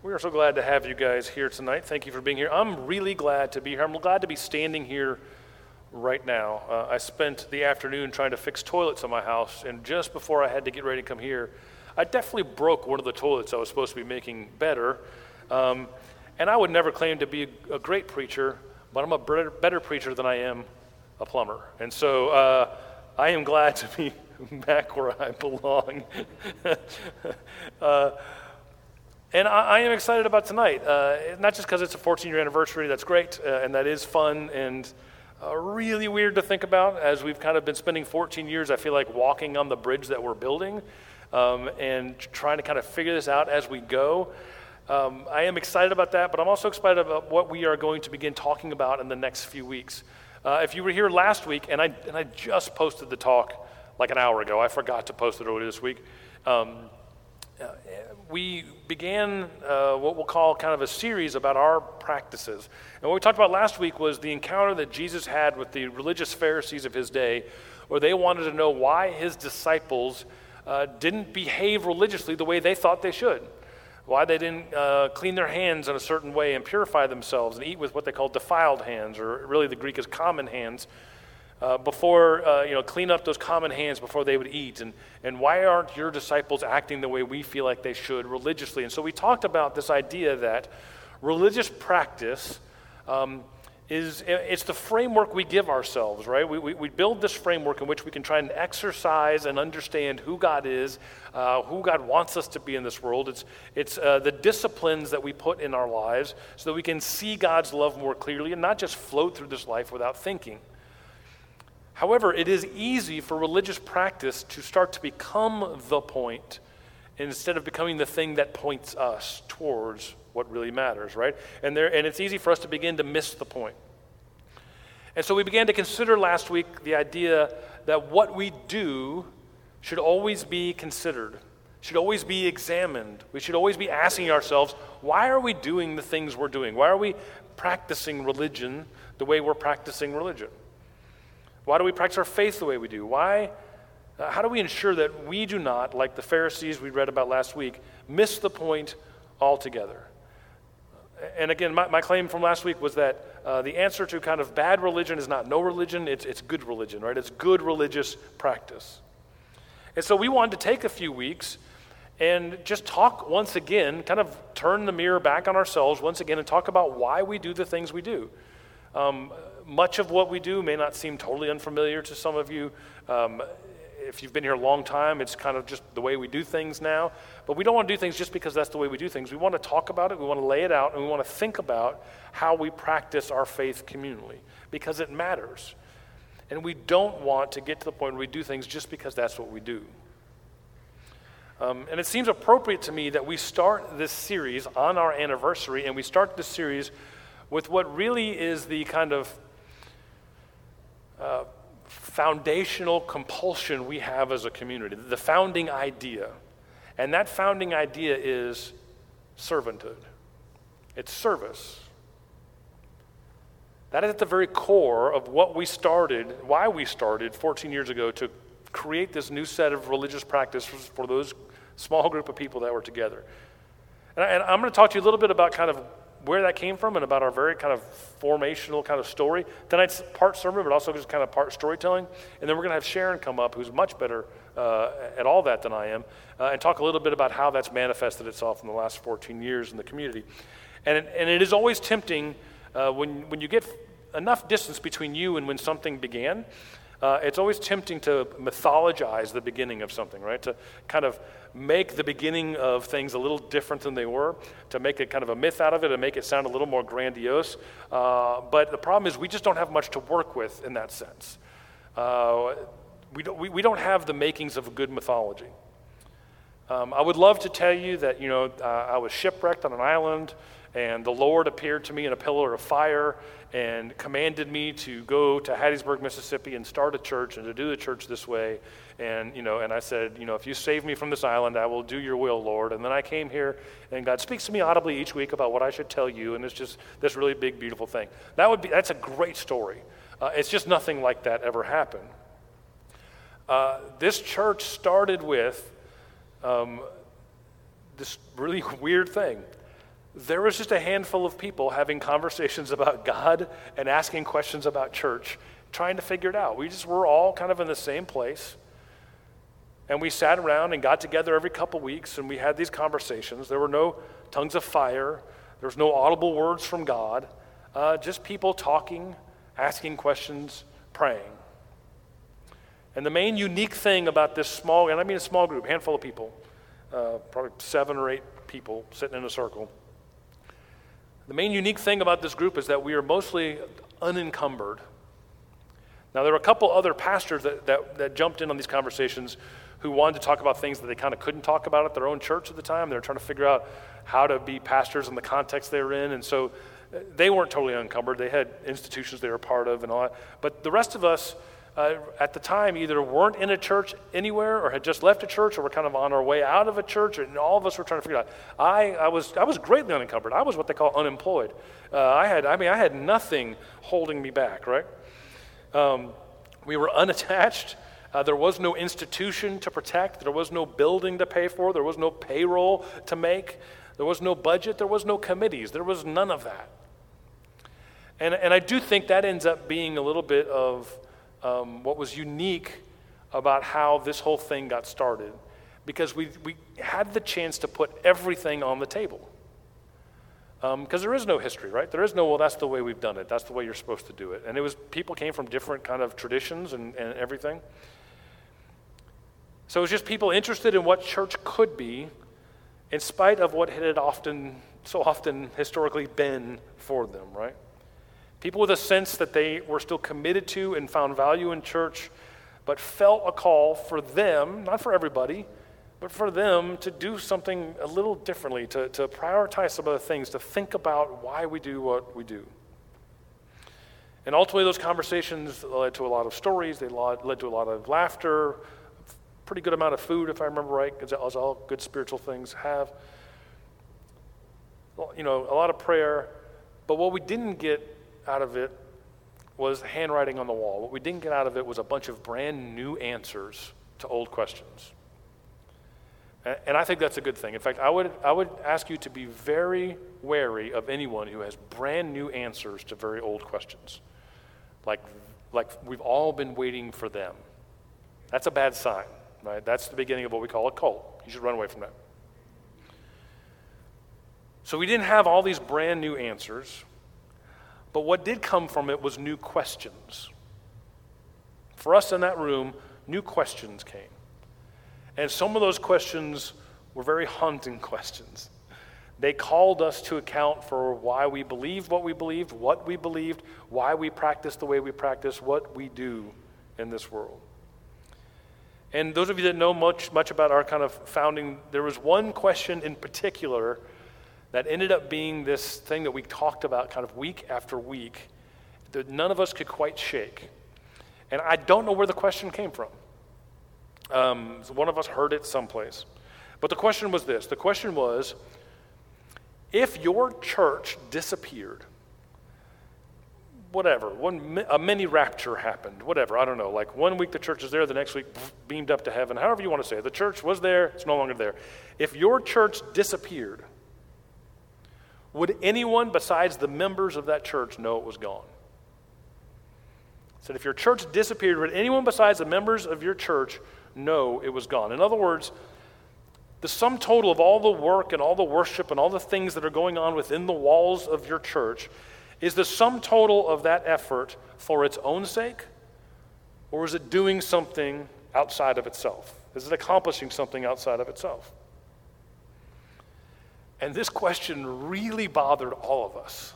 We are so glad to have you guys here tonight. Thank you for being here. I'm really glad to be here. I'm glad to be standing here right now. Uh, I spent the afternoon trying to fix toilets in my house, and just before I had to get ready to come here, I definitely broke one of the toilets I was supposed to be making better. Um, and I would never claim to be a, great preacher, but I'm a better, better, preacher than I am a plumber. And so uh, I am glad to be back where I belong. uh, and I, I, am excited about tonight, uh, not just because it's a 14 year anniversary, that's great, uh, and that is fun and uh, really weird to think about as we've kind of been spending 14 years, I feel like, walking on the bridge that we're building um, and trying to kind of figure this out as we go. Um, I am excited about that, but I'm also excited about what we are going to begin talking about in the next few weeks. Uh, if you were here last week, and I, and I just posted the talk like an hour ago, I forgot to post it earlier this week. Um, uh, we began uh, what we'll call kind of a series about our practices. And what we talked about last week was the encounter that Jesus had with the religious Pharisees of his day, where they wanted to know why his disciples uh, didn't behave religiously the way they thought they should. Why they didn't uh, clean their hands in a certain way and purify themselves and eat with what they call defiled hands, or really the Greek is common hands, uh, before, uh, you know, clean up those common hands before they would eat? And, and why aren't your disciples acting the way we feel like they should religiously? And so we talked about this idea that religious practice um, is it's the framework we give ourselves, right? We, we, we, build this framework in which we can try and exercise and understand who God is, uh, who God wants us to be in this world. It's, it's uh, the disciplines that we put in our lives so that we can see God's love more clearly and not just float through this life without thinking. However, it is easy for religious practice to start to become the point instead of becoming the thing that points us towards what really matters, right? And, there, and it's easy for us to begin to miss the point. And so we began to consider last week the idea that what we do should always be considered, should always be examined. We should always be asking ourselves, why are we doing the things we're doing? Why are we practicing religion the way we're practicing religion? Why do we practice our faith the way we do? Why? Uh, how do we ensure that we do not, like the Pharisees we read about last week, miss the point altogether? And again, my, my claim from last week was that uh, the answer to kind of bad religion is not no religion, it's, it's good religion, right? It's good religious practice. And so we wanted to take a few weeks and just talk once again, kind of turn the mirror back on ourselves once again and talk about why we do the things we do. Um, much of what we do may not seem totally unfamiliar to some of you. Um, if you've been here a long time, it's kind of just the way we do things now. But we don't want to do things just because that's the way we do things. We want to talk about it, we want to lay it out, and we want to think about how we practice our faith communally because it matters. And we don't want to get to the point where we do things just because that's what we do. Um, and it seems appropriate to me that we start this series on our anniversary, and we start this series with what really is the kind of foundational compulsion we have as a community, the founding idea. And that founding idea is servanthood, it's service. That is at the very core of what we started, why we started 14 years ago to create this new set of religious practices for those small group of people that were together. And, I, am going to talk to you a little bit about kind of where that came from and about our very kind of formational kind of story. Tonight's part sermon, but also just kind of part storytelling. And then we're going to have Sharon come up, who's much better uh, at all that than I am, uh, and talk a little bit about how that's manifested itself in the last 14 years in the community. And, and it is always tempting uh, when, when you get enough distance between you and when something began uh, it's always tempting to mythologize the beginning of something, right? To kind of make the beginning of things a little different than they were, to make it kind of a myth out of it and make it sound a little more grandiose. Uh, but the problem is, we just don't have much to work with in that sense. Uh, we, don't, we, we, don't have the makings of a good mythology. Um, I would love to tell you that, you know, uh, I was shipwrecked on an island and the Lord appeared to me in a pillar of fire and commanded me to go to Hattiesburg, Mississippi and start a church and to do the church this way. And, you know, and I said, you know, if you save me from this island, I will do your will, Lord. And then I came here and God speaks to me audibly each week about what I should tell you. And it's just this really big, beautiful thing. That would be, that's a great story. Uh, it's just nothing like that ever happened. Uh, this church started with um, this really weird thing. there was just a handful of people having conversations about God and asking questions about church, trying to figure it out. We just were all kind of in the same place. And we sat around and got together every couple weeks and we had these conversations. There were no tongues of fire, there was no audible words from God, uh, just people talking, asking questions, praying. And the main unique thing about this small, and I mean a small group, handful of people, uh, probably seven or eight people sitting in a circle. The main unique thing about this group is that we are mostly unencumbered. Now, there were a couple other pastors that, that, that jumped in on these conversations who wanted to talk about things that they kind of couldn't talk about at their own church at the time. They were trying to figure out how to be pastors in the context they were in. And so uh, they weren't totally unencumbered. They had institutions they were part of and all that. But the rest of us, uh, at the time either weren't in a church anywhere or had just left a church or were kind of on our way out of a church and all of us were trying to figure out i, I was i was greatly unencumbered i was what they call unemployed uh, i had i mean i had nothing holding me back right um, we were unattached uh, there was no institution to protect there was no building to pay for there was no payroll to make there was no budget there was no committees there was none of that and, and i do think that ends up being a little bit of um, what was unique about how this whole thing got started because we, we had the chance to put everything on the table. Because um, there is no history, right? There is no, well, that's the way we've done it. That's the way you're supposed to do it. And it was, people came from different kind of traditions and, and everything. So it was just people interested in what church could be in spite of what it had often, so often historically been for them, right? People with a sense that they were still committed to and found value in church, but felt a call for them, not for everybody, but for them to do something a little differently, to, to prioritize some other things, to think about why we do what we do. And ultimately, those conversations led to a lot of stories, they led to a lot of laughter, pretty good amount of food, if I remember right, because as all good spiritual things have. You know, a lot of prayer. But what we didn't get out of it was handwriting on the wall. What we didn't get out of it was a bunch of brand new answers to old questions. And I think that's a good thing. In fact, I would, I would ask you to be very wary of anyone who has brand new answers to very old questions. Like, like we've all been waiting for them. That's a bad sign, right? That's the beginning of what we call a cult. You should run away from that. So we didn't have all these brand new answers. But what did come from it was new questions. For us in that room, new questions came. And some of those questions were very haunting questions. They called us to account for why we believed what we believed, what we believed, why we practice the way we practice, what we do in this world. And those of you that know much, much about our kind of founding, there was one question in particular that ended up being this thing that we talked about kind of week after week that none of us could quite shake. And I don't know where the question came from. Um, one of us heard it someplace. But the question was this the question was if your church disappeared, whatever, one, a mini rapture happened, whatever, I don't know. Like one week the church is there, the next week beamed up to heaven, however you want to say it. The church was there, it's no longer there. If your church disappeared, would anyone besides the members of that church know it was gone? said, if your church disappeared, would anyone besides the members of your church know it was gone? In other words, the sum total of all the work and all the worship and all the things that are going on within the walls of your church is the sum total of that effort for its own sake, or is it doing something outside of itself? Is it accomplishing something outside of itself? And this question really bothered all of us.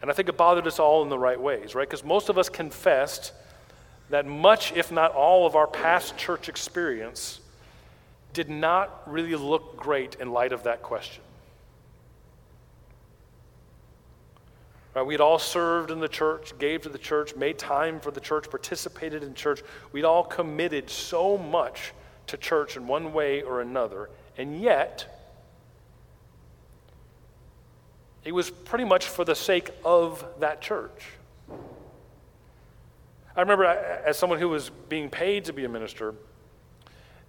And I think it bothered us all in the right ways, right? Because most of us confessed that much, if not all, of our past church experience did not really look great in light of that question. We'd all served in the church, gave to the church, made time for the church, participated in church. We'd all committed so much to church in one way or another. And yet, it was pretty much for the sake of that church. I remember as someone who was being paid to be a minister,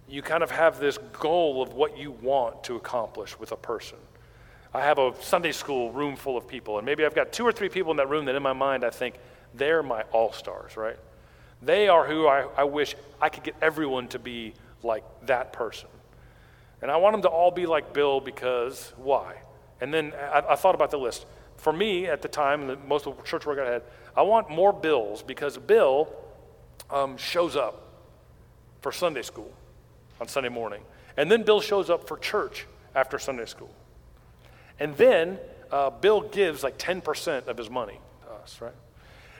you kind of have this goal of what you want to accomplish with a person. I have a Sunday school room full of people, and maybe I've got two or three people in that room that in my mind I think they're my all stars, right? They are who I, I wish I could get everyone to be like that person. And I want them to all be like Bill because why? And then I, I thought about the list. For me at the time, the, most of the church work I had, I want more Bills because Bill um, shows up for Sunday school on Sunday morning. And then Bill shows up for church after Sunday school. And then uh, Bill gives like 10% of his money to us, right?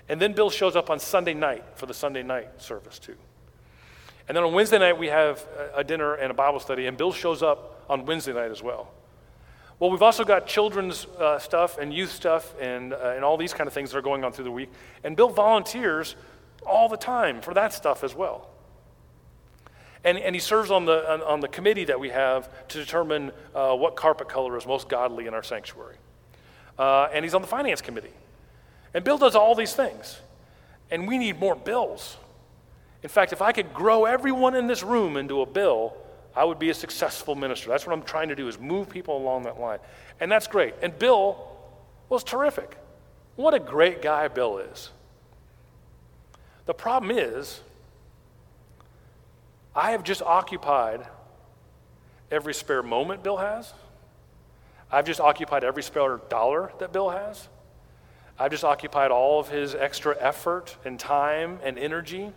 And then Bill shows up on Sunday night for the Sunday night service too. And then on Wednesday night, we have a dinner and a Bible study, and Bill shows up on Wednesday night as well. Well, we've also got children's uh, stuff and youth stuff and, uh, and all these kind of things that are going on through the week. And Bill volunteers all the time for that stuff as well. And, and he serves on the, on, on the committee that we have to determine uh, what carpet color is most godly in our sanctuary. Uh, and he's on the finance committee. And Bill does all these things. And we need more bills. In fact, if I could grow everyone in this room into a bill, I would be a successful minister. That's what I'm trying to do is move people along that line. And that's great. And Bill was terrific. What a great guy Bill is. The problem is, I have just occupied every spare moment Bill has. I've just occupied every spare dollar that Bill has. I've just occupied all of his extra effort and time and energy.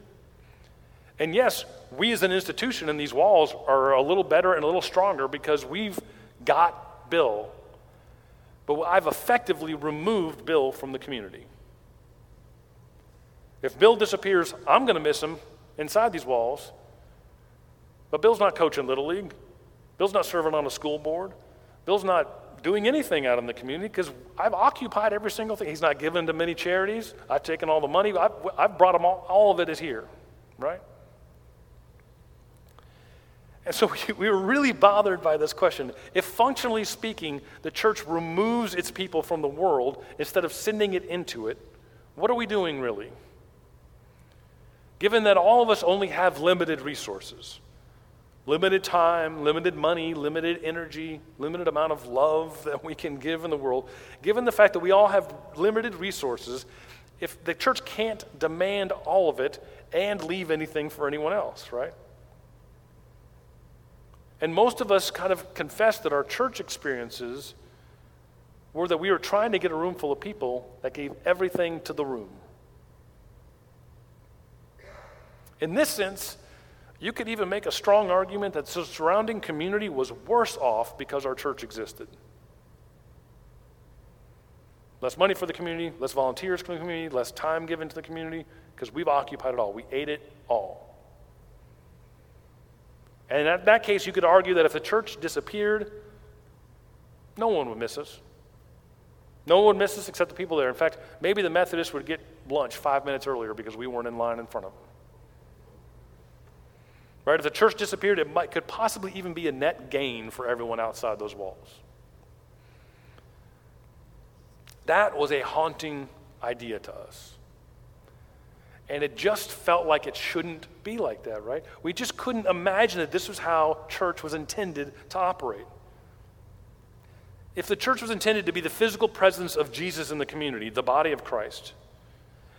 And yes, we as an institution in these walls are a little better and a little stronger because we've got Bill. But I've effectively removed Bill from the community. If Bill disappears, I'm going to miss him inside these walls. But Bill's not coaching Little League. Bill's not serving on a school board. Bill's not doing anything out in the community because I've occupied every single thing. He's not given to many charities. I've taken all the money. I've, I've brought him all, all of it is here, right? And so we, we were really bothered by this question. If functionally speaking, the church removes its people from the world instead of sending it into it, what are we doing really? Given that all of us only have limited resources, limited time, limited money, limited energy, limited amount of love that we can give in the world, given the fact that we all have limited resources, if the church can't demand all of it and leave anything for anyone else, right? And most of us kind of confess that our church experiences were that we were trying to get a room full of people that gave everything to the room. In this sense, you could even make a strong argument that the surrounding community was worse off because our church existed. Less money for the community, less volunteers for the community, less time given to the community, because we've occupied it all. We ate it all. And in that case, you could argue that if the church disappeared, no one would miss us. No one would miss us except the people there. In fact, maybe the Methodists would get lunch five minutes earlier because we weren't in line in front of them. Right? If the church disappeared, it might, could possibly even be a net gain for everyone outside those walls. That was a haunting idea to us. And it just felt like it shouldn't be like that, right? We just couldn't imagine that this was how church was intended to operate. If the church was intended to be the physical presence of Jesus in the community, the body of Christ,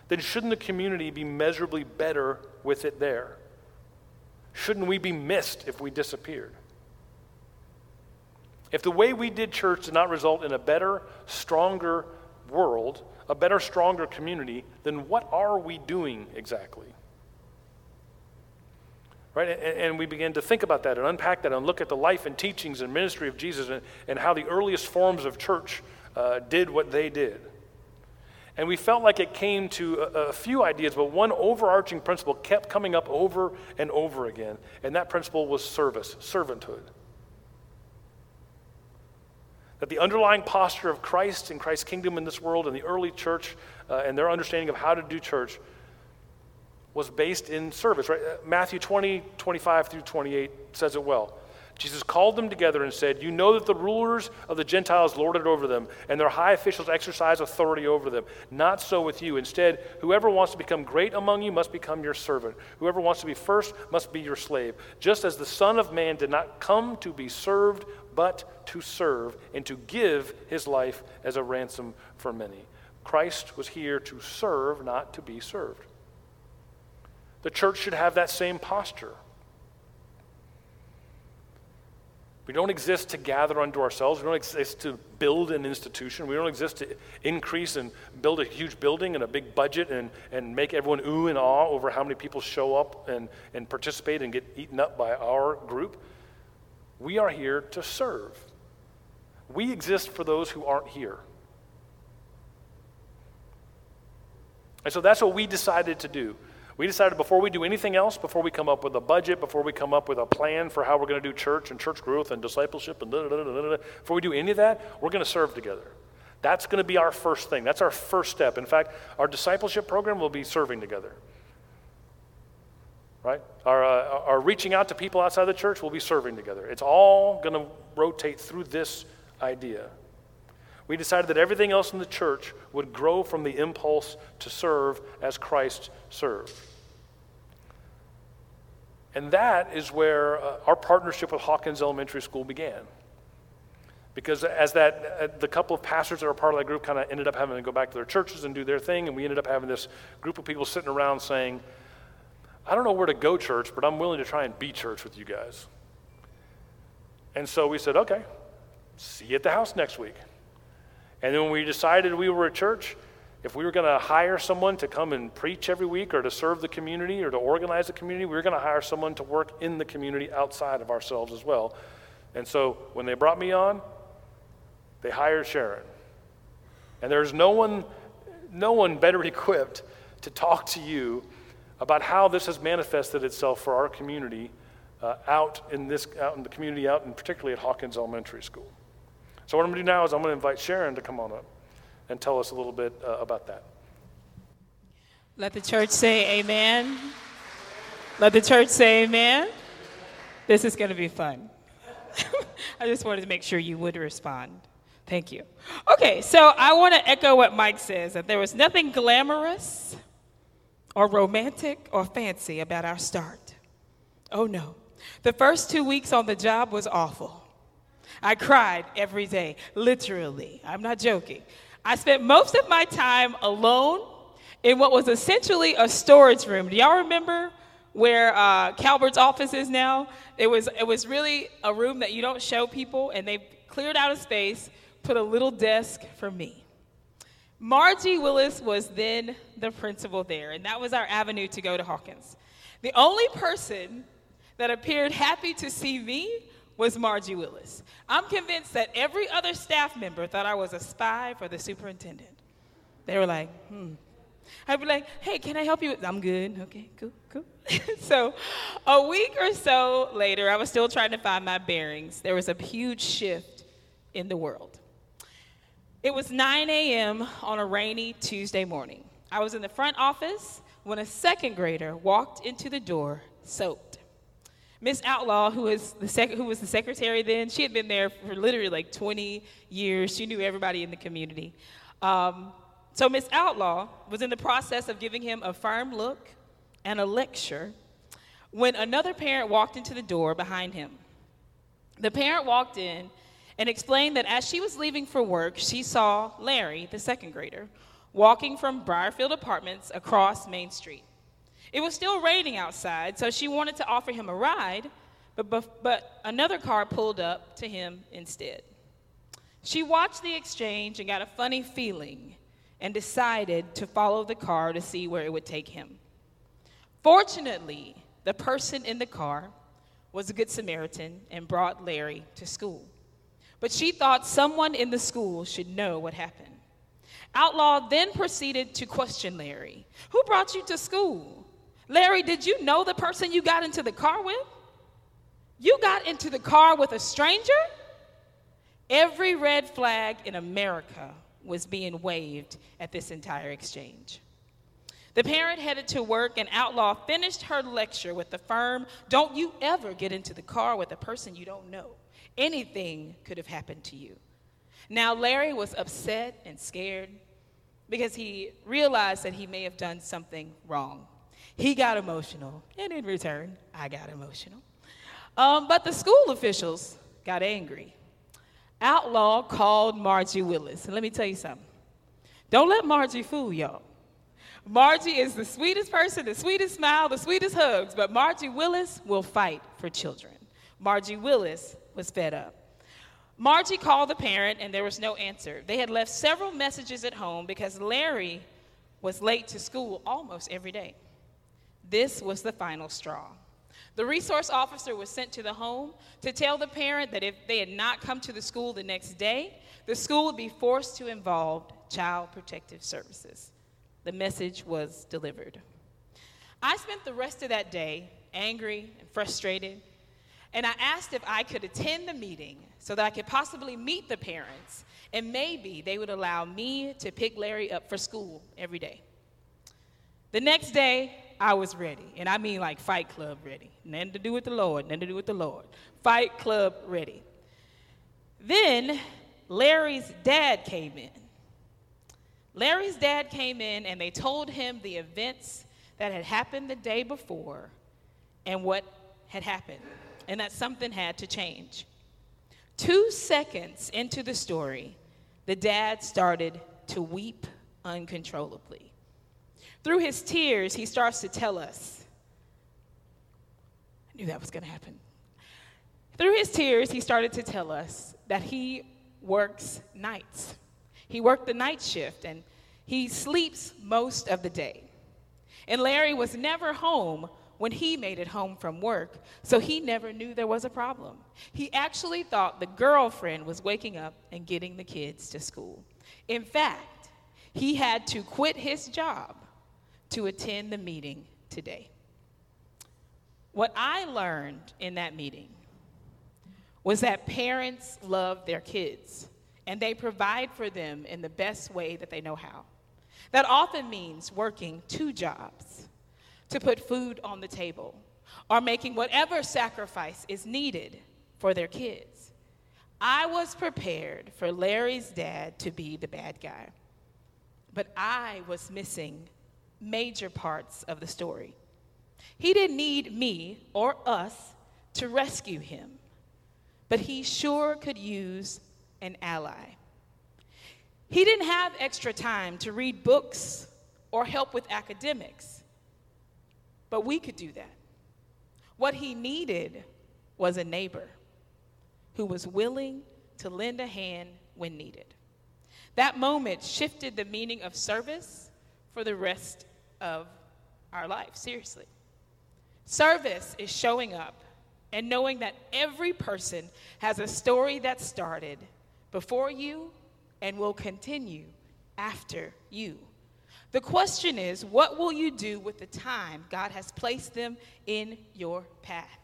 then shouldn't the community be measurably better with it there? Shouldn't we be missed if we disappeared? If the way we did church did not result in a better, stronger world, a better, stronger community, then what are we doing exactly? Right? And, we begin to think about that and unpack that and look at the life and teachings and ministry of Jesus and, and how the earliest forms of church uh, did what they did. And we felt like it came to a, a, few ideas, but one overarching principle kept coming up over and over again. And that principle was service, servanthood. That the underlying posture of Christ and Christ's kingdom in this world and the early church uh, and their understanding of how to do church was based in service. Right? Uh, Matthew 20, 25 through 28 says it well. Jesus called them together and said, You know that the rulers of the Gentiles lord it over them, and their high officials exercise authority over them. Not so with you. Instead, whoever wants to become great among you must become your servant. Whoever wants to be first must be your slave. Just as the Son of Man did not come to be served, but to serve and to give his life as a ransom for many. Christ was here to serve, not to be served. The church should have that same posture. We don't exist to gather unto ourselves. We don't exist to build an institution. We don't exist to increase and build a huge building and a big budget and, and make everyone ooh and awe over how many people show up and, and participate and get eaten up by our group. We are here to serve. We exist for those who aren't here. And so that's what we decided to do. We decided before we do anything else, before we come up with a budget, before we come up with a plan for how we're going to do church and church growth and discipleship and da da da da da, before we do any of that, we're going to serve together. That's going to be our first thing. That's our first step. In fact, our discipleship program will be serving together. Right? Our, uh, our reaching out to people outside the church will be serving together. It's all going to rotate through this idea. We decided that everything else in the church would grow from the impulse to serve as Christ served. And that is where uh, our partnership with Hawkins Elementary School began. Because as that, uh, the couple of pastors that were part of that group kind of ended up having to go back to their churches and do their thing, and we ended up having this group of people sitting around saying, I don't know where to go church, but I'm willing to try and be church with you guys. And so we said, okay, see you at the house next week. And then when we decided we were a church, if we were going to hire someone to come and preach every week or to serve the community or to organize the community, we were going to hire someone to work in the community outside of ourselves as well. And so when they brought me on, they hired Sharon. And there's no one, no one better equipped to talk to you about how this has manifested itself for our community uh, out in this out in the community out and particularly at Hawkins Elementary School. So, what I'm going to do now is I'm going to invite Sharon to come on up and tell us a little bit uh, about that. Let the church say amen. Let the church say amen. This is going to be fun. I just wanted to make sure you would respond. Thank you. Okay, so I want to echo what Mike says that there was nothing glamorous or romantic or fancy about our start. Oh no. The first two weeks on the job was awful. I cried every day, literally. I'm not joking. I spent most of my time alone in what was essentially a storage room. Do y'all remember where uh, Calbert's office is now? It was, it was really a room that you don't show people, and they cleared out a space, put a little desk for me. Margie Willis was then the principal there, and that was our avenue to go to Hawkins. The only person that appeared happy to see me was Margie Willis. I'm convinced that every other staff member thought I was a spy for the superintendent. They were like, hmm. I'd be like, hey, can I help you? I'm good. Okay, cool, cool. so a week or so later, I was still trying to find my bearings. There was a huge shift in the world. It was 9 a.m. on a rainy Tuesday morning. I was in the front office when a second grader walked into the door soaked. Miss Outlaw, who was, the sec- who was the secretary then, she had been there for literally like 20 years. She knew everybody in the community. Um, so Miss Outlaw was in the process of giving him a firm look and a lecture when another parent walked into the door behind him. The parent walked in and explained that as she was leaving for work, she saw Larry, the second grader, walking from Briarfield Apartments across Main Street. It was still raining outside, so she wanted to offer him a ride, but, but another car pulled up to him instead. She watched the exchange and got a funny feeling and decided to follow the car to see where it would take him. Fortunately, the person in the car was a good Samaritan and brought Larry to school. But she thought someone in the school should know what happened. Outlaw then proceeded to question Larry Who brought you to school? Larry, did you know the person you got into the car with? You got into the car with a stranger? Every red flag in America was being waved at this entire exchange. The parent headed to work, and Outlaw finished her lecture with the firm Don't you ever get into the car with a person you don't know. Anything could have happened to you. Now, Larry was upset and scared because he realized that he may have done something wrong. He got emotional, and in return, I got emotional. Um, but the school officials got angry. outlaw called Margie Willis. And let me tell you something. Don't let Margie fool y'all. Margie is the sweetest person, the sweetest smile, the sweetest hugs, but Margie Willis will fight for children. Margie Willis was fed up. Margie called the parent, and there was no answer. They had left several messages at home because Larry was late to school almost every day. This was the final straw. The resource officer was sent to the home to tell the parent that if they had not come to the school the next day, the school would be forced to involve Child Protective Services. The message was delivered. I spent the rest of that day angry and frustrated, and I asked if I could attend the meeting so that I could possibly meet the parents, and maybe they would allow me to pick Larry up for school every day. The next day, I was ready, and I mean like Fight Club ready. Nothing to do with the Lord, nothing to do with the Lord. Fight Club ready. Then Larry's dad came in. Larry's dad came in and they told him the events that had happened the day before and what had happened, and that something had to change. Two seconds into the story, the dad started to weep uncontrollably. Through his tears, he starts to tell us. I knew that was going to happen. Through his tears, he started to tell us that he works nights. He worked the night shift and he sleeps most of the day. And Larry was never home when he made it home from work, so he never knew there was a problem. He actually thought the girlfriend was waking up and getting the kids to school. In fact, he had to quit his job to attend the meeting today. What I learned in that meeting was that parents love their kids and they provide for them in the best way that they know how. That often means working two jobs to put food on the table or making whatever sacrifice is needed for their kids. I was prepared for Larry's dad to be the bad guy, but I was missing major parts of the story. He didn't need me or us to rescue him, but he sure could use an ally. He didn't have extra time to read books or help with academics, but we could do that. What he needed was a neighbor who was willing to lend a hand when needed. That moment shifted the meaning of service for the rest of our life, seriously. Service is showing up and knowing that every person has a story that started before you and will continue after you. The question is, what will you do with the time God has placed them in your path?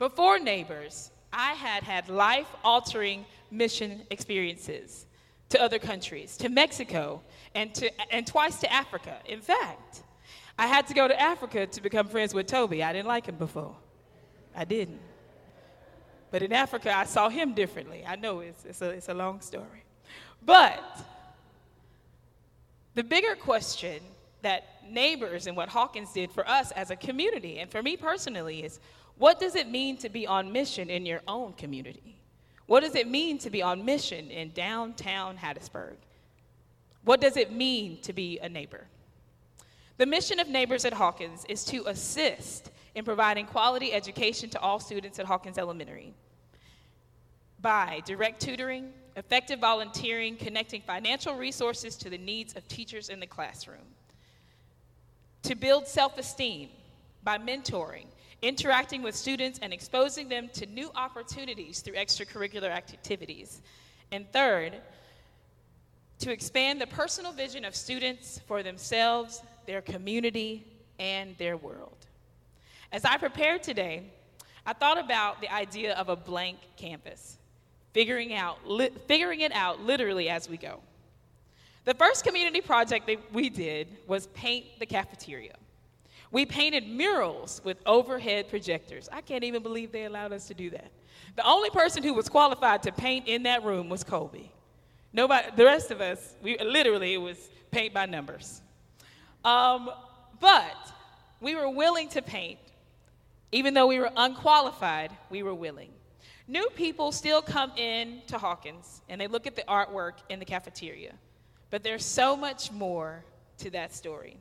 Before Neighbors, I had had life altering mission experiences to other countries, to Mexico, and, to, and twice to Africa. In fact, I had to go to Africa to become friends with Toby. I didn't like him before. I didn't. But in Africa, I saw him differently. I know it's, it's, a, it's a long story. But the bigger question that neighbors and what Hawkins did for us as a community, and for me personally, is what does it mean to be on mission in your own community? What does it mean to be on mission in downtown Hattiesburg? What does it mean to be a neighbor? The mission of Neighbors at Hawkins is to assist in providing quality education to all students at Hawkins Elementary by direct tutoring, effective volunteering, connecting financial resources to the needs of teachers in the classroom. To build self esteem by mentoring, interacting with students, and exposing them to new opportunities through extracurricular activities. And third, to expand the personal vision of students for themselves, their community, and their world. As I prepared today, I thought about the idea of a blank canvas, figuring, out, li- figuring it out literally as we go. The first community project that we did was paint the cafeteria. We painted murals with overhead projectors. I can't even believe they allowed us to do that. The only person who was qualified to paint in that room was Colby. Nobody, the rest of us, we literally it was paint by numbers. Um, but we were willing to paint, even though we were unqualified. We were willing. New people still come in to Hawkins and they look at the artwork in the cafeteria, but there's so much more to that story.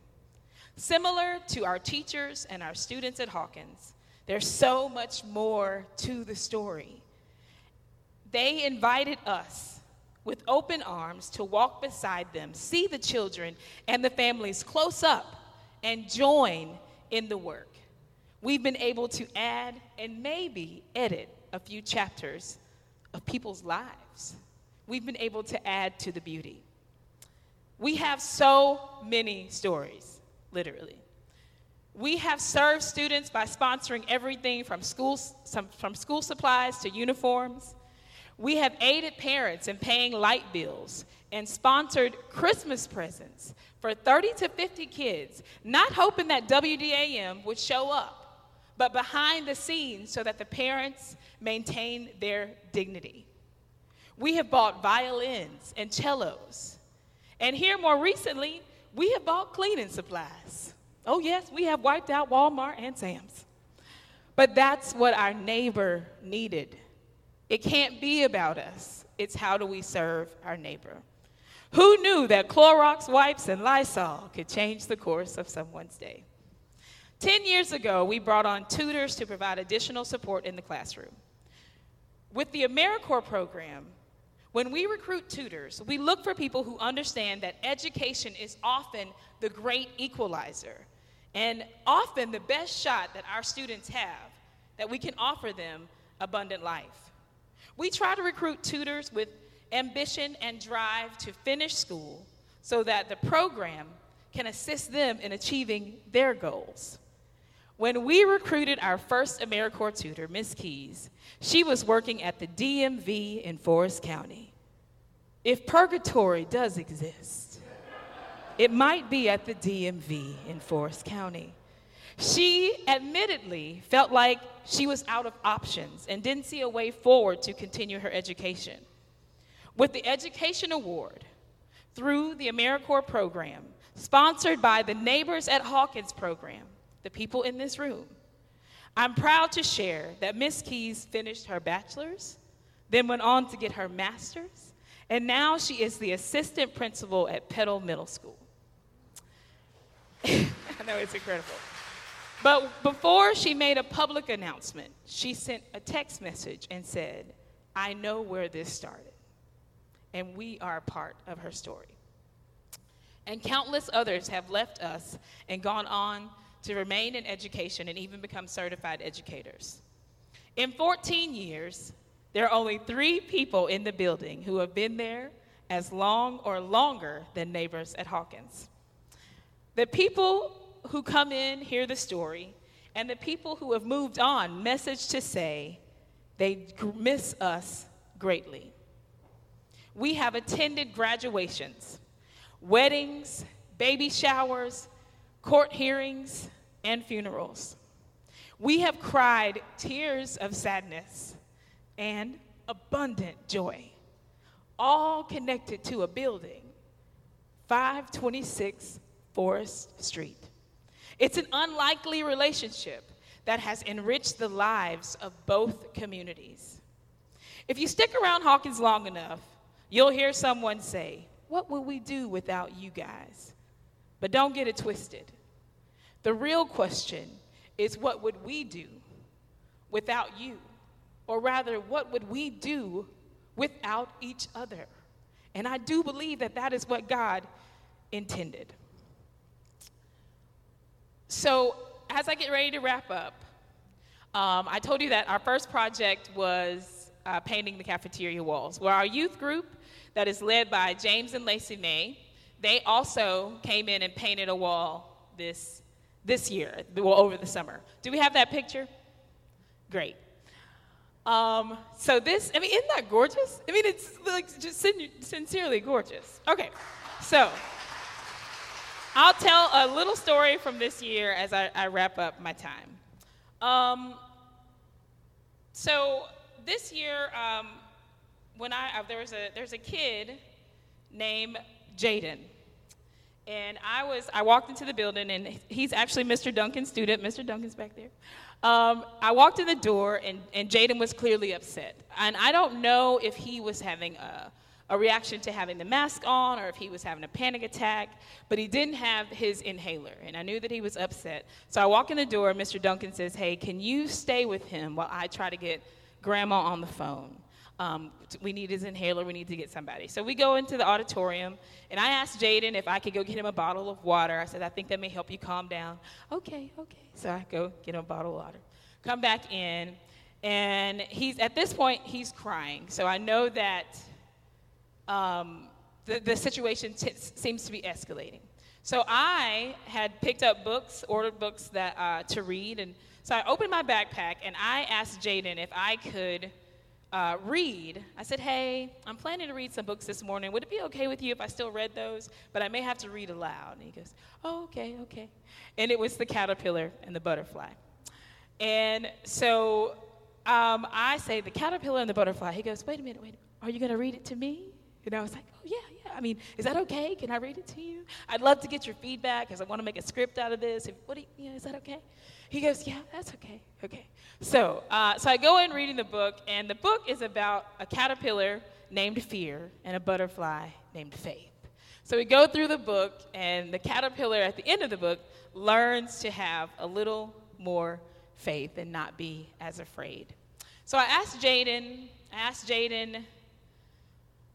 Similar to our teachers and our students at Hawkins, there's so much more to the story. They invited us with open arms to walk beside them, see the children and the families close up, and join in the work. We've been able to add and maybe edit a few chapters of people's lives. We've been able to add to the beauty. We have so many stories, literally. We have served students by sponsoring everything from school, some, from school supplies to uniforms. We have aided parents in paying light bills and sponsored Christmas presents for 30 to 50 kids, not hoping that WDAM would show up, but behind the scenes so that the parents maintain their dignity. We have bought violins and cellos. And here more recently, we have bought cleaning supplies. Oh, yes, we have wiped out Walmart and Sam's. But that's what our neighbor needed. It can't be about us, it's how do we serve our neighbor. Who knew that Clorox wipes and Lysol could change the course of someone's day? Ten years ago, we brought on tutors to provide additional support in the classroom. With the AmeriCorps program, when we recruit tutors, we look for people who understand that education is often the great equalizer and often the best shot that our students have that we can offer them abundant life. We try to recruit tutors with ambition and drive to finish school so that the program can assist them in achieving their goals. When we recruited our first AmeriCorps tutor, Miss Keys, she was working at the DMV in Forrest County. If purgatory does exist, it might be at the DMV in Forrest County. She admittedly felt like she was out of options and didn't see a way forward to continue her education. With the Education Award, through the AmeriCorps program, sponsored by the Neighbors at Hawkins program, the people in this room, I'm proud to share that Miss Keys finished her bachelor's, then went on to get her master's, and now she is the assistant principal at Petal Middle School. I know it's incredible. But before she made a public announcement, she sent a text message and said, I know where this started, and we are a part of her story. And countless others have left us and gone on to remain in education and even become certified educators. In 14 years, there are only three people in the building who have been there as long or longer than neighbors at Hawkins. The people who come in hear the story, and the people who have moved on message to say they miss us greatly. We have attended graduations, weddings, baby showers, court hearings, and funerals. We have cried tears of sadness and abundant joy, all connected to a building, 526 Forrest Street. It's an unlikely relationship that has enriched the lives of both communities. If you stick around Hawkins long enough, you'll hear someone say, What would we do without you guys? But don't get it twisted. The real question is, What would we do without you? Or rather, what would we do without each other? And I do believe that that is what God intended. So, as I get ready to wrap up, um, I told you that our first project was uh, painting the cafeteria walls. Well, our youth group, that is led by James and Lacey May, they also came in and painted a wall this, this year, well, over the summer. Do we have that picture? Great. Um, so this, I mean, isn't that gorgeous? I mean, it's like just sin- sincerely gorgeous. Okay, so. I'll tell a little story from this year as I, I wrap up my time. Um, so this year, um, when I uh, there was a there's a kid named Jaden, and I was I walked into the building, and he's actually Mr. Duncan's student. Mr. Duncan's back there. Um, I walked in the door, and, and Jaden was clearly upset. And I don't know if he was having a, a reaction to having the mask on or if he was having a panic attack, but he didn't have his inhaler. And I knew that he was upset. So I walk in the door, and Mr. Duncan says, Hey, can you stay with him while I try to get grandma on the phone? Um, we need his inhaler. We need to get somebody. So we go into the auditorium, and I asked Jaden if I could go get him a bottle of water. I said, I think that may help you calm down. Okay, okay. So I go get him a bottle of water. Come back in, and he's at this point he's crying. So I know that um, the, the situation t- seems to be escalating. So I had picked up books, ordered books that uh, to read, and so I opened my backpack and I asked Jaden if I could uh, read. I said, Hey, I'm planning to read some books this morning. Would it be okay with you if I still read those? But I may have to read aloud. And he goes, Oh, okay, okay. And it was The Caterpillar and the Butterfly. And so um, I say, The Caterpillar and the Butterfly. He goes, Wait a minute, wait. Are you going to read it to me? And I was like, Oh, yeah, yeah. I mean, is that okay? Can I read it to you? I'd love to get your feedback because I want to make a script out of this. What do you, you know, is that okay? He goes, Yeah, that's okay. Okay. So, uh, so I go in reading the book, and the book is about a caterpillar named Fear and a butterfly named Faith. So we go through the book, and the caterpillar at the end of the book learns to have a little more faith and not be as afraid. So I asked Jaden, I asked Jaden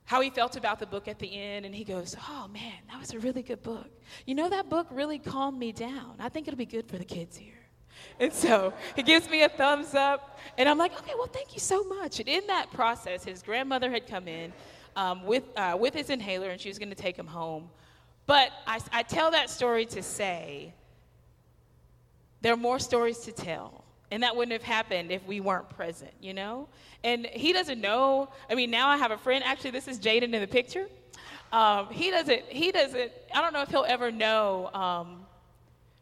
how he felt about the book at the end, and he goes, Oh man, that was a really good book. You know, that book really calmed me down. I think it'll be good for the kids here. And so he gives me a thumbs up, and I'm like, okay, well, thank you so much. And in that process, his grandmother had come in um, with, uh, with his inhaler, and she was going to take him home. But I, I tell that story to say there are more stories to tell. And that wouldn't have happened if we weren't present, you know? And he doesn't know. I mean, now I have a friend. Actually, this is Jaden in the picture. Um, he doesn't, he doesn't, I don't know if he'll ever know um,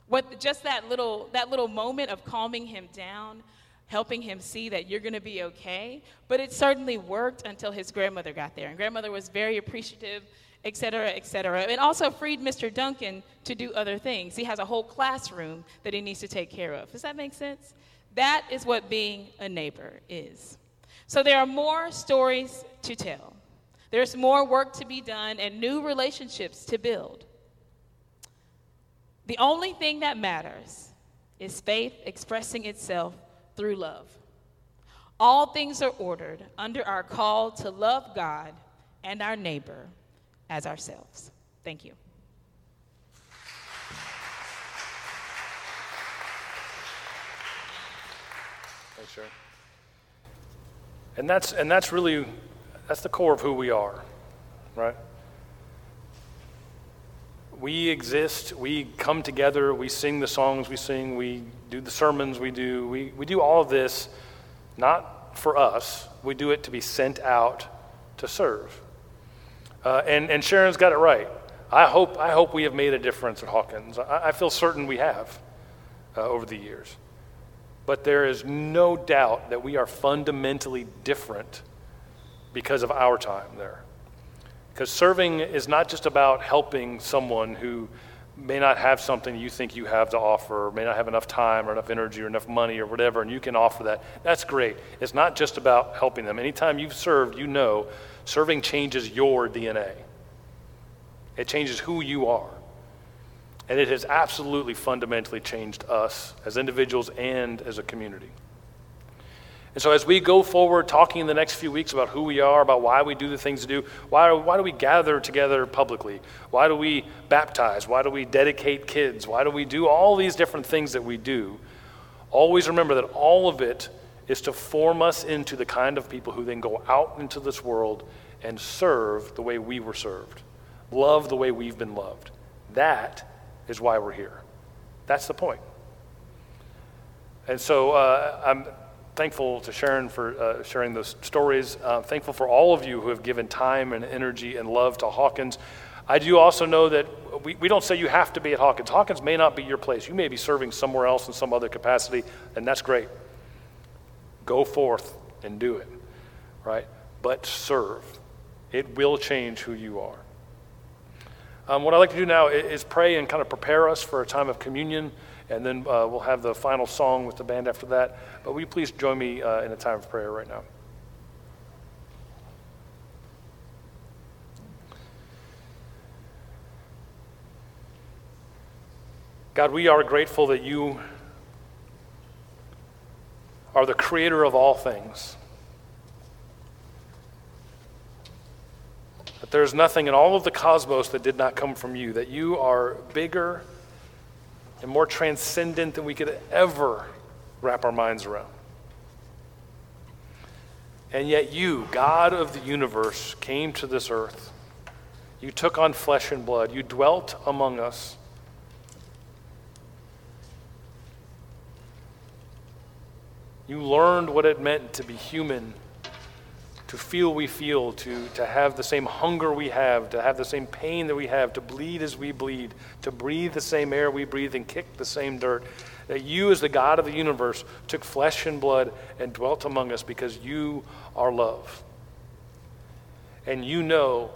what just that little that little moment of calming him down, helping him see that you're going to be okay. But it certainly worked until his grandmother got there, and grandmother was very appreciative, et cetera, et cetera. And also freed Mr. Duncan to do other things. He has a whole classroom that he needs to take care of. Does that make sense? That is what being a neighbor is. So there are more stories to tell. There's more work to be done and new relationships to build. The only thing that matters is faith expressing itself through love. All things are ordered under our call to love God and our neighbor as ourselves. Thank you. Thanks, Sharon. And that's and that's really that's the core of who we are, right? We exist, we come together, we sing the songs we sing, we do the sermons we do, we, we do all of this not for us, we do it to be sent out to serve. Uh, and, and Sharon's got it right. I hope, I hope we have made a difference at Hawkins. I, I feel certain we have uh, over the years. But there is no doubt that we are fundamentally different because of our time there. Because serving is not just about helping someone who may not have something you think you have to offer, or may not have enough time or enough energy or enough money or whatever, and you can offer that. That's great. It's not just about helping them. Anytime you've served, you know serving changes your DNA, it changes who you are. And it has absolutely fundamentally changed us as individuals and as a community. And so, as we go forward talking in the next few weeks about who we are, about why we do the things we do, why, why do we gather together publicly? Why do we baptize? Why do we dedicate kids? Why do we do all these different things that we do? Always remember that all of it is to form us into the kind of people who then go out into this world and serve the way we were served, love the way we've been loved. That is why we're here. That's the point. And so uh, I'm thankful to Sharon for uh, sharing those stories. Uh, thankful for all of you who have given time and energy and love to Hawkins. I do also know that we, we don't say you have to be at Hawkins. Hawkins may not be your place. You may be serving somewhere else in some other capacity, and that's great. Go forth and do it, right? But serve. It will change who you are. Um, what I'd like to do now is pray and kind of prepare us for a time of communion and then uh, we'll have the final song with the band after that. But will you please join me uh, in a time of prayer right now? God, we are grateful that you are the creator of all things. That there's nothing in all of the cosmos that did not come from you, that you are bigger and more transcendent than we could ever wrap our minds around. And yet, you, God of the universe, came to this earth. You took on flesh and blood. You dwelt among us. You learned what it meant to be human, to feel we feel, to, to have the same hunger we have, to have the same pain that we have, to bleed as we bleed, to breathe the same air we breathe and kick the same dirt. That you, as the God of the universe, took flesh and blood and dwelt among us because you are love. And you know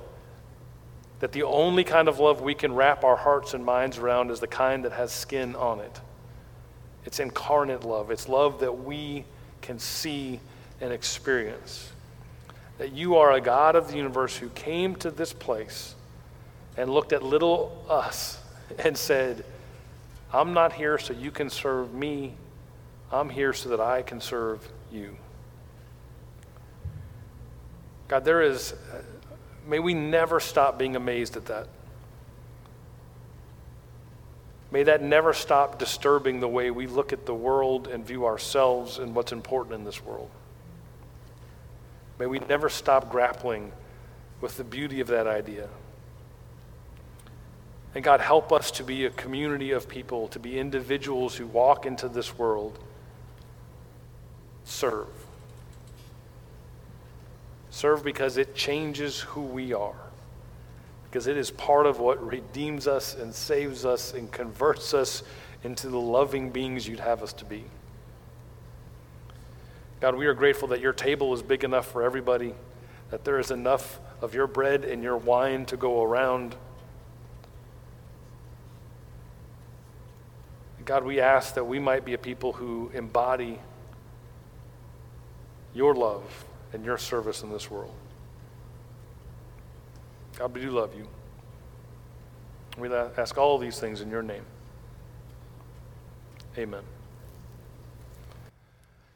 that the only kind of love we can wrap our hearts and minds around is the kind that has skin on it. It's incarnate love. It's love that we can see and experience. That you are a God of the universe who came to this place and looked at little us and said, I'm not here so you can serve me. I'm here so that I can serve you. God, there is, may we never stop being amazed at that. May that never stop disturbing the way we look at the world and view ourselves and what's important in this world. May we never stop grappling with the beauty of that idea. And God, help us to be a community of people, to be individuals who walk into this world, serve. Serve because it changes who we are because it is part of what redeems us and saves us and converts us into the loving beings you'd have us to be. God, we are grateful that your table is big enough for everybody, that there is enough of your bread and your wine to go around. God, we ask that we might be a people who embody your love and your service in this world. God, we do love you. We ask all these things in your name. Amen.